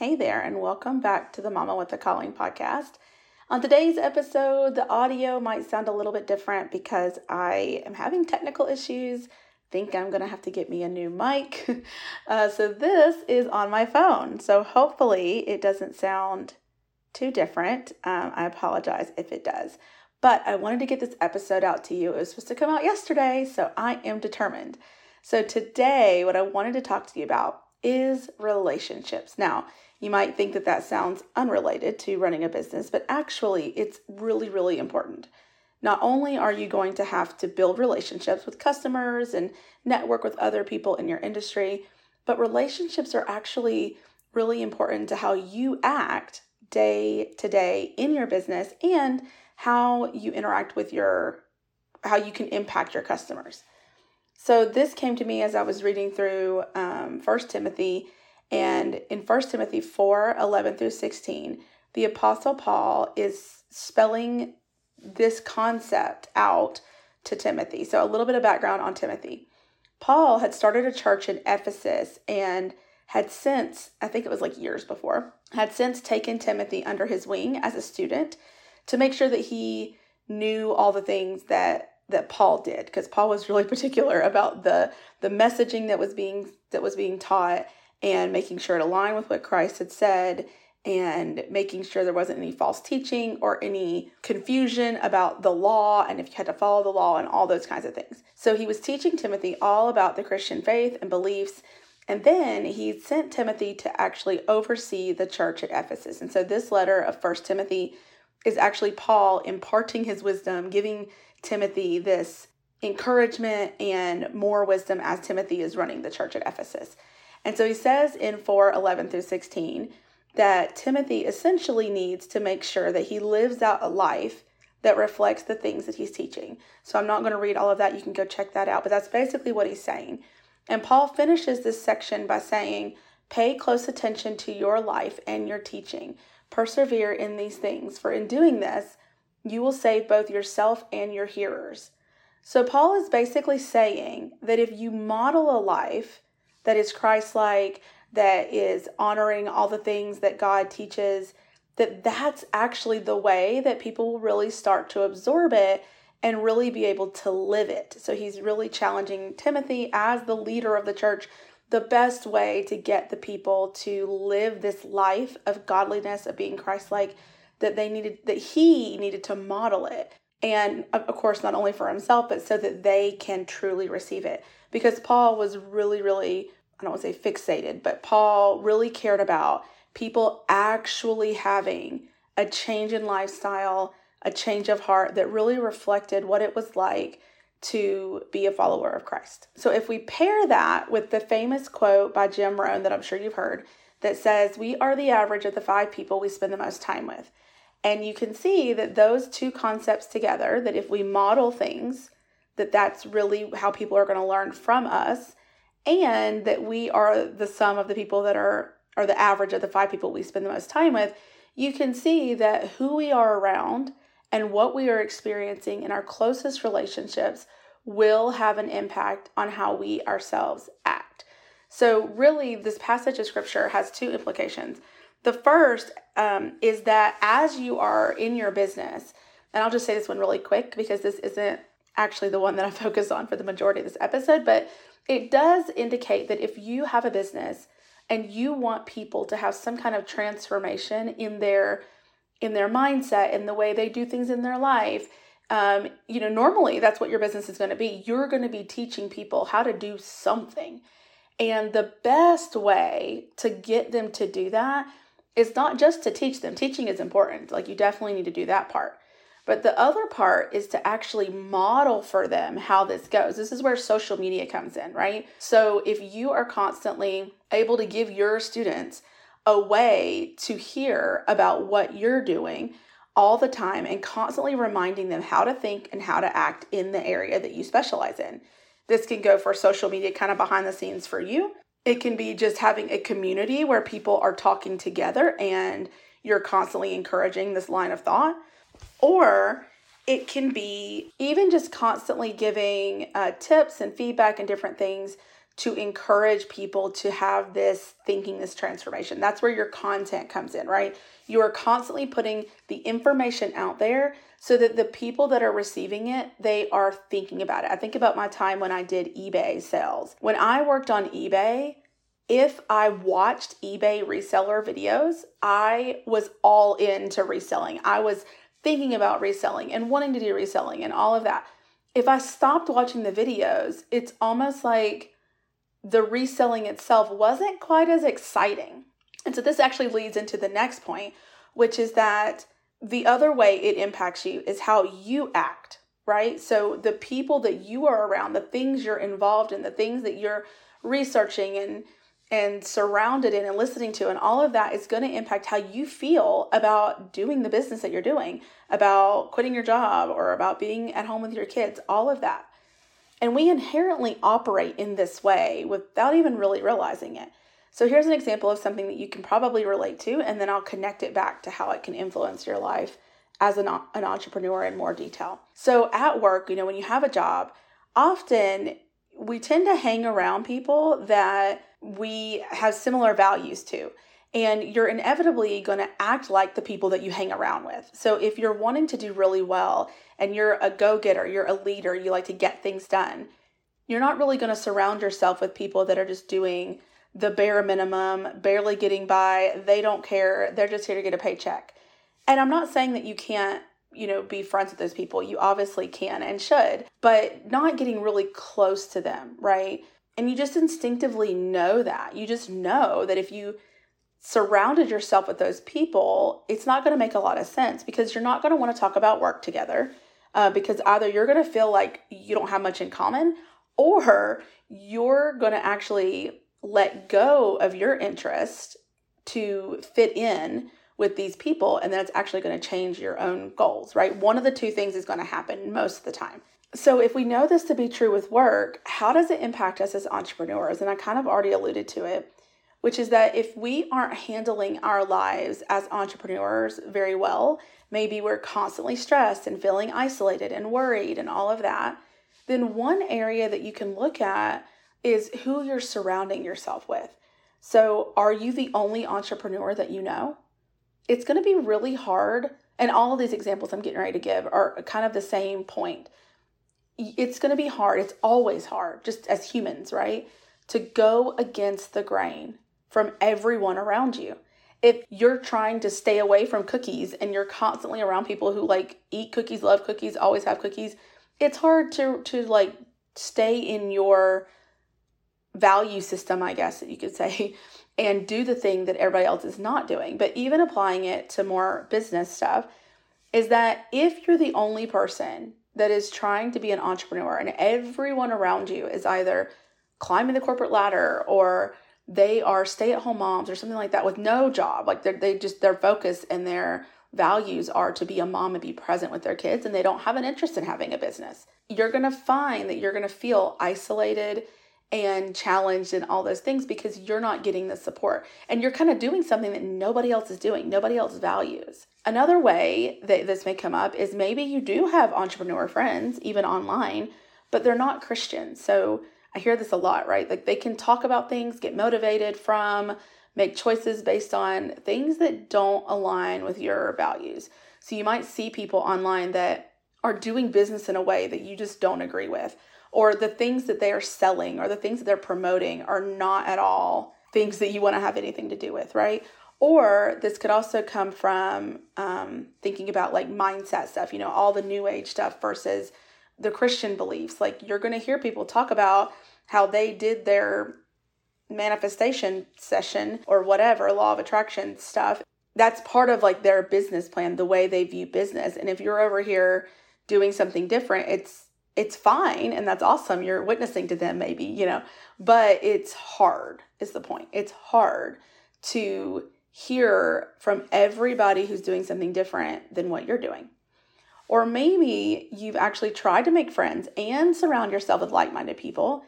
Hey there, and welcome back to the Mama with a Calling podcast. On today's episode, the audio might sound a little bit different because I am having technical issues. Think I'm gonna have to get me a new mic. Uh, so, this is on my phone. So, hopefully, it doesn't sound too different. Um, I apologize if it does. But I wanted to get this episode out to you. It was supposed to come out yesterday, so I am determined. So, today, what I wanted to talk to you about is relationships. Now, you might think that that sounds unrelated to running a business, but actually, it's really, really important. Not only are you going to have to build relationships with customers and network with other people in your industry, but relationships are actually really important to how you act day to day in your business and how you interact with your how you can impact your customers. So this came to me as I was reading through um, First Timothy and in 1 Timothy 4 11 through 16, the Apostle Paul is spelling this concept out to Timothy. So, a little bit of background on Timothy. Paul had started a church in Ephesus and had since, I think it was like years before, had since taken Timothy under his wing as a student to make sure that he knew all the things that that Paul did because Paul was really particular about the the messaging that was being that was being taught and making sure it aligned with what Christ had said and making sure there wasn't any false teaching or any confusion about the law and if you had to follow the law and all those kinds of things. So he was teaching Timothy all about the Christian faith and beliefs. And then he sent Timothy to actually oversee the church at Ephesus. And so this letter of First Timothy is actually Paul imparting his wisdom, giving Timothy this encouragement and more wisdom as Timothy is running the church at Ephesus. And so he says in 4 11 through 16 that Timothy essentially needs to make sure that he lives out a life that reflects the things that he's teaching. So I'm not going to read all of that. You can go check that out. But that's basically what he's saying. And Paul finishes this section by saying, Pay close attention to your life and your teaching. Persevere in these things, for in doing this, you will save both yourself and your hearers. So Paul is basically saying that if you model a life that is Christ like, that is honoring all the things that God teaches, that that's actually the way that people will really start to absorb it and really be able to live it. So he's really challenging Timothy as the leader of the church the best way to get the people to live this life of godliness of being Christ-like that they needed that he needed to model it and of course not only for himself but so that they can truly receive it because Paul was really, really, I don't want to say fixated, but Paul really cared about people actually having a change in lifestyle, a change of heart that really reflected what it was like to be a follower of Christ. So if we pair that with the famous quote by Jim Rohn that I'm sure you've heard that says, We are the average of the five people we spend the most time with. And you can see that those two concepts together, that if we model things that that's really how people are going to learn from us and that we are the sum of the people that are are the average of the five people we spend the most time with you can see that who we are around and what we are experiencing in our closest relationships will have an impact on how we ourselves act. So really this passage of scripture has two implications the first um, is that as you are in your business and i'll just say this one really quick because this isn't actually the one that I focus on for the majority of this episode, but it does indicate that if you have a business and you want people to have some kind of transformation in their in their mindset in the way they do things in their life um, you know normally that's what your business is going to be. You're going to be teaching people how to do something. And the best way to get them to do that is not just to teach them teaching is important like you definitely need to do that part but the other part is to actually model for them how this goes. This is where social media comes in, right? So if you are constantly able to give your students a way to hear about what you're doing all the time and constantly reminding them how to think and how to act in the area that you specialize in. This can go for social media kind of behind the scenes for you. It can be just having a community where people are talking together and you're constantly encouraging this line of thought. Or it can be even just constantly giving uh, tips and feedback and different things to encourage people to have this thinking, this transformation. That's where your content comes in, right? You are constantly putting the information out there so that the people that are receiving it, they are thinking about it. I think about my time when I did eBay sales. When I worked on eBay, if I watched eBay reseller videos, I was all into reselling. I was thinking about reselling and wanting to do reselling and all of that. If I stopped watching the videos, it's almost like the reselling itself wasn't quite as exciting. And so this actually leads into the next point, which is that the other way it impacts you is how you act, right? So the people that you are around, the things you're involved in, the things that you're researching and and surrounded in and listening to and all of that is going to impact how you feel about doing the business that you're doing, about quitting your job or about being at home with your kids, all of that. And we inherently operate in this way without even really realizing it. So here's an example of something that you can probably relate to, and then I'll connect it back to how it can influence your life as an, an entrepreneur in more detail. So at work, you know, when you have a job, often we tend to hang around people that we have similar values to. And you're inevitably going to act like the people that you hang around with. So if you're wanting to do really well and you're a go getter, you're a leader, you like to get things done, you're not really going to surround yourself with people that are just doing the bare minimum, barely getting by. They don't care. They're just here to get a paycheck. And I'm not saying that you can't, you know, be friends with those people. You obviously can and should, but not getting really close to them, right? And you just instinctively know that. You just know that if you surrounded yourself with those people, it's not going to make a lot of sense because you're not going to want to talk about work together. Uh, because either you're going to feel like you don't have much in common or you're going to actually let go of your interest to fit in with these people and then it's actually going to change your own goals, right? One of the two things is going to happen most of the time. So, if we know this to be true with work, how does it impact us as entrepreneurs? And I kind of already alluded to it, which is that if we aren't handling our lives as entrepreneurs very well, maybe we're constantly stressed and feeling isolated and worried and all of that, then one area that you can look at is who you're surrounding yourself with. So, are you the only entrepreneur that you know? It's going to be really hard. And all these examples I'm getting ready to give are kind of the same point. It's going to be hard. It's always hard, just as humans, right? To go against the grain from everyone around you. If you're trying to stay away from cookies and you're constantly around people who like eat cookies, love cookies, always have cookies, it's hard to to like stay in your value system, I guess that you could say, and do the thing that everybody else is not doing. But even applying it to more business stuff is that if you're the only person that is trying to be an entrepreneur and everyone around you is either climbing the corporate ladder or they are stay-at-home moms or something like that with no job like they they just their focus and their values are to be a mom and be present with their kids and they don't have an interest in having a business you're going to find that you're going to feel isolated and challenged and all those things because you're not getting the support and you're kind of doing something that nobody else is doing, nobody else values. Another way that this may come up is maybe you do have entrepreneur friends, even online, but they're not Christian. So I hear this a lot, right? Like they can talk about things, get motivated from, make choices based on things that don't align with your values. So you might see people online that are doing business in a way that you just don't agree with or the things that they are selling or the things that they're promoting are not at all things that you want to have anything to do with, right? Or this could also come from um, thinking about like mindset stuff, you know, all the new age stuff versus the Christian beliefs. Like you're going to hear people talk about how they did their manifestation session or whatever, law of attraction stuff. That's part of like their business plan, the way they view business. And if you're over here doing something different, it's it's fine and that's awesome. You're witnessing to them, maybe, you know, but it's hard, is the point. It's hard to hear from everybody who's doing something different than what you're doing. Or maybe you've actually tried to make friends and surround yourself with like minded people,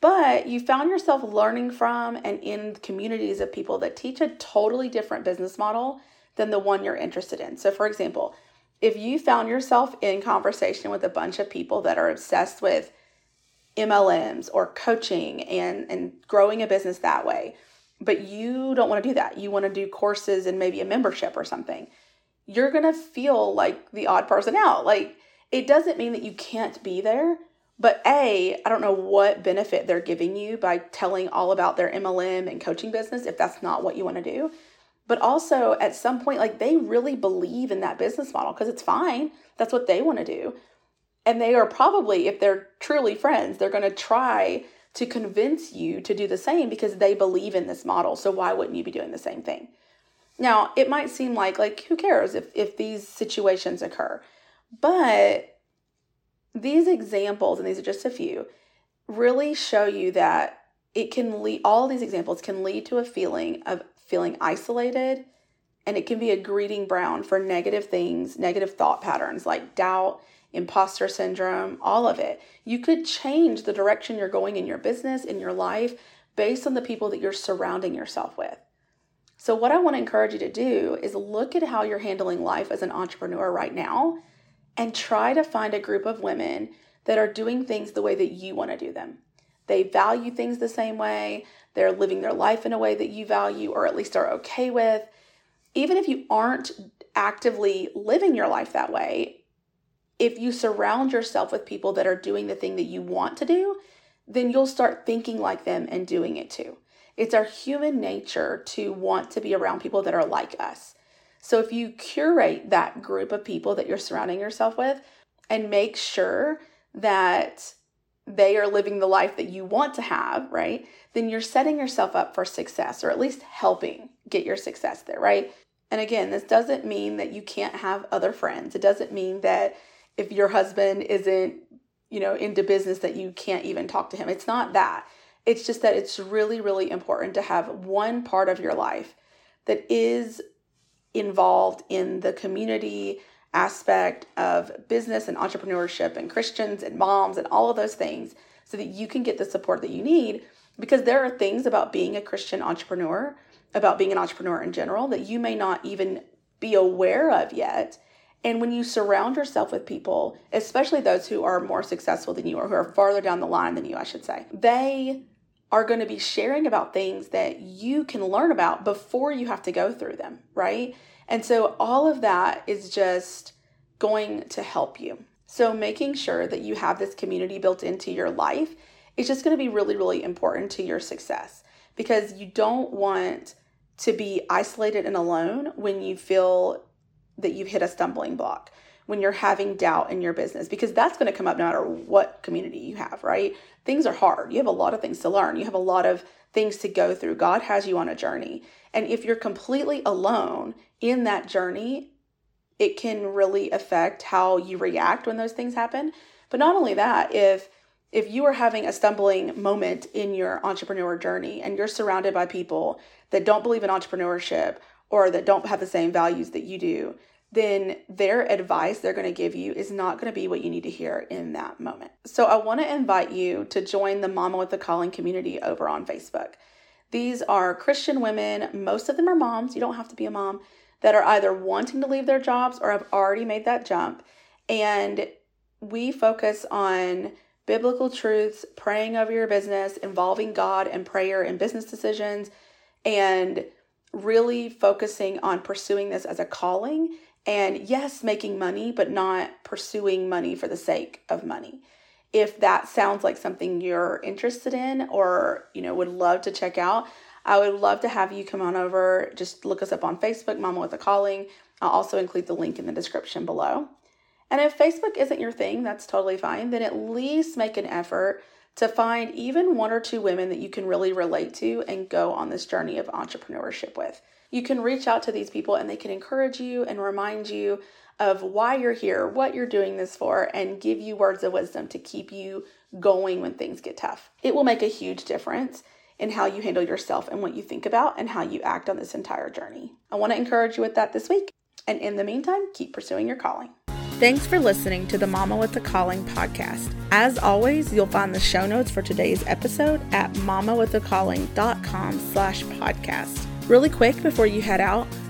but you found yourself learning from and in communities of people that teach a totally different business model than the one you're interested in. So, for example, if you found yourself in conversation with a bunch of people that are obsessed with MLMs or coaching and, and growing a business that way, but you don't want to do that. You want to do courses and maybe a membership or something. You're going to feel like the odd person out. Like, it doesn't mean that you can't be there, but A, I don't know what benefit they're giving you by telling all about their MLM and coaching business if that's not what you want to do. But also, at some point, like they really believe in that business model because it's fine. That's what they want to do. And they are probably, if they're truly friends, they're going to try to convince you to do the same because they believe in this model. So why wouldn't you be doing the same thing? Now, it might seem like like who cares if if these situations occur. But these examples, and these are just a few, really show you that it can lead, all these examples can lead to a feeling of feeling isolated, and it can be a greeting ground for negative things, negative thought patterns like doubt, imposter syndrome, all of it. You could change the direction you're going in your business, in your life, based on the people that you're surrounding yourself with. So, what I want to encourage you to do is look at how you're handling life as an entrepreneur right now and try to find a group of women that are doing things the way that you want to do them. They value things the same way, they're living their life in a way that you value or at least are okay with. Even if you aren't actively living your life that way, if you surround yourself with people that are doing the thing that you want to do, then you'll start thinking like them and doing it too. It's our human nature to want to be around people that are like us. So if you curate that group of people that you're surrounding yourself with and make sure that they are living the life that you want to have, right? Then you're setting yourself up for success or at least helping get your success there, right? And again, this doesn't mean that you can't have other friends. It doesn't mean that if your husband isn't, you know, into business that you can't even talk to him. It's not that. It's just that it's really really important to have one part of your life that is involved in the community aspect of business and entrepreneurship and Christians and moms and all of those things so that you can get the support that you need because there are things about being a Christian entrepreneur, about being an entrepreneur in general that you may not even be aware of yet. And when you surround yourself with people, especially those who are more successful than you or who are farther down the line than you, I should say, they are going to be sharing about things that you can learn about before you have to go through them, right? And so all of that is just going to help you. So making sure that you have this community built into your life is just going to be really, really important to your success because you don't want to be isolated and alone when you feel that you've hit a stumbling block when you're having doubt in your business because that's going to come up no matter what community you have, right? Things are hard. You have a lot of things to learn. You have a lot of things to go through. God has you on a journey. And if you're completely alone in that journey, it can really affect how you react when those things happen. But not only that, if if you are having a stumbling moment in your entrepreneur journey and you're surrounded by people that don't believe in entrepreneurship or that don't have the same values that you do, then their advice they're going to give you is not going to be what you need to hear in that moment. So I want to invite you to join the Mama with the Calling community over on Facebook. These are Christian women, most of them are moms, you don't have to be a mom, that are either wanting to leave their jobs or have already made that jump. And we focus on biblical truths, praying over your business, involving God and prayer in business decisions, and really focusing on pursuing this as a calling and yes, making money, but not pursuing money for the sake of money. If that sounds like something you're interested in or, you know, would love to check out, I would love to have you come on over. Just look us up on Facebook, Mama with a Calling. I'll also include the link in the description below. And if Facebook isn't your thing, that's totally fine. Then at least make an effort to find even one or two women that you can really relate to and go on this journey of entrepreneurship with you can reach out to these people and they can encourage you and remind you of why you're here, what you're doing this for, and give you words of wisdom to keep you going when things get tough. It will make a huge difference in how you handle yourself and what you think about and how you act on this entire journey. I want to encourage you with that this week. And in the meantime, keep pursuing your calling. Thanks for listening to the Mama with the Calling podcast. As always, you'll find the show notes for today's episode at mamawithacalling.com slash podcast. Really quick before you head out,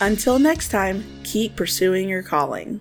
Until next time, keep pursuing your calling.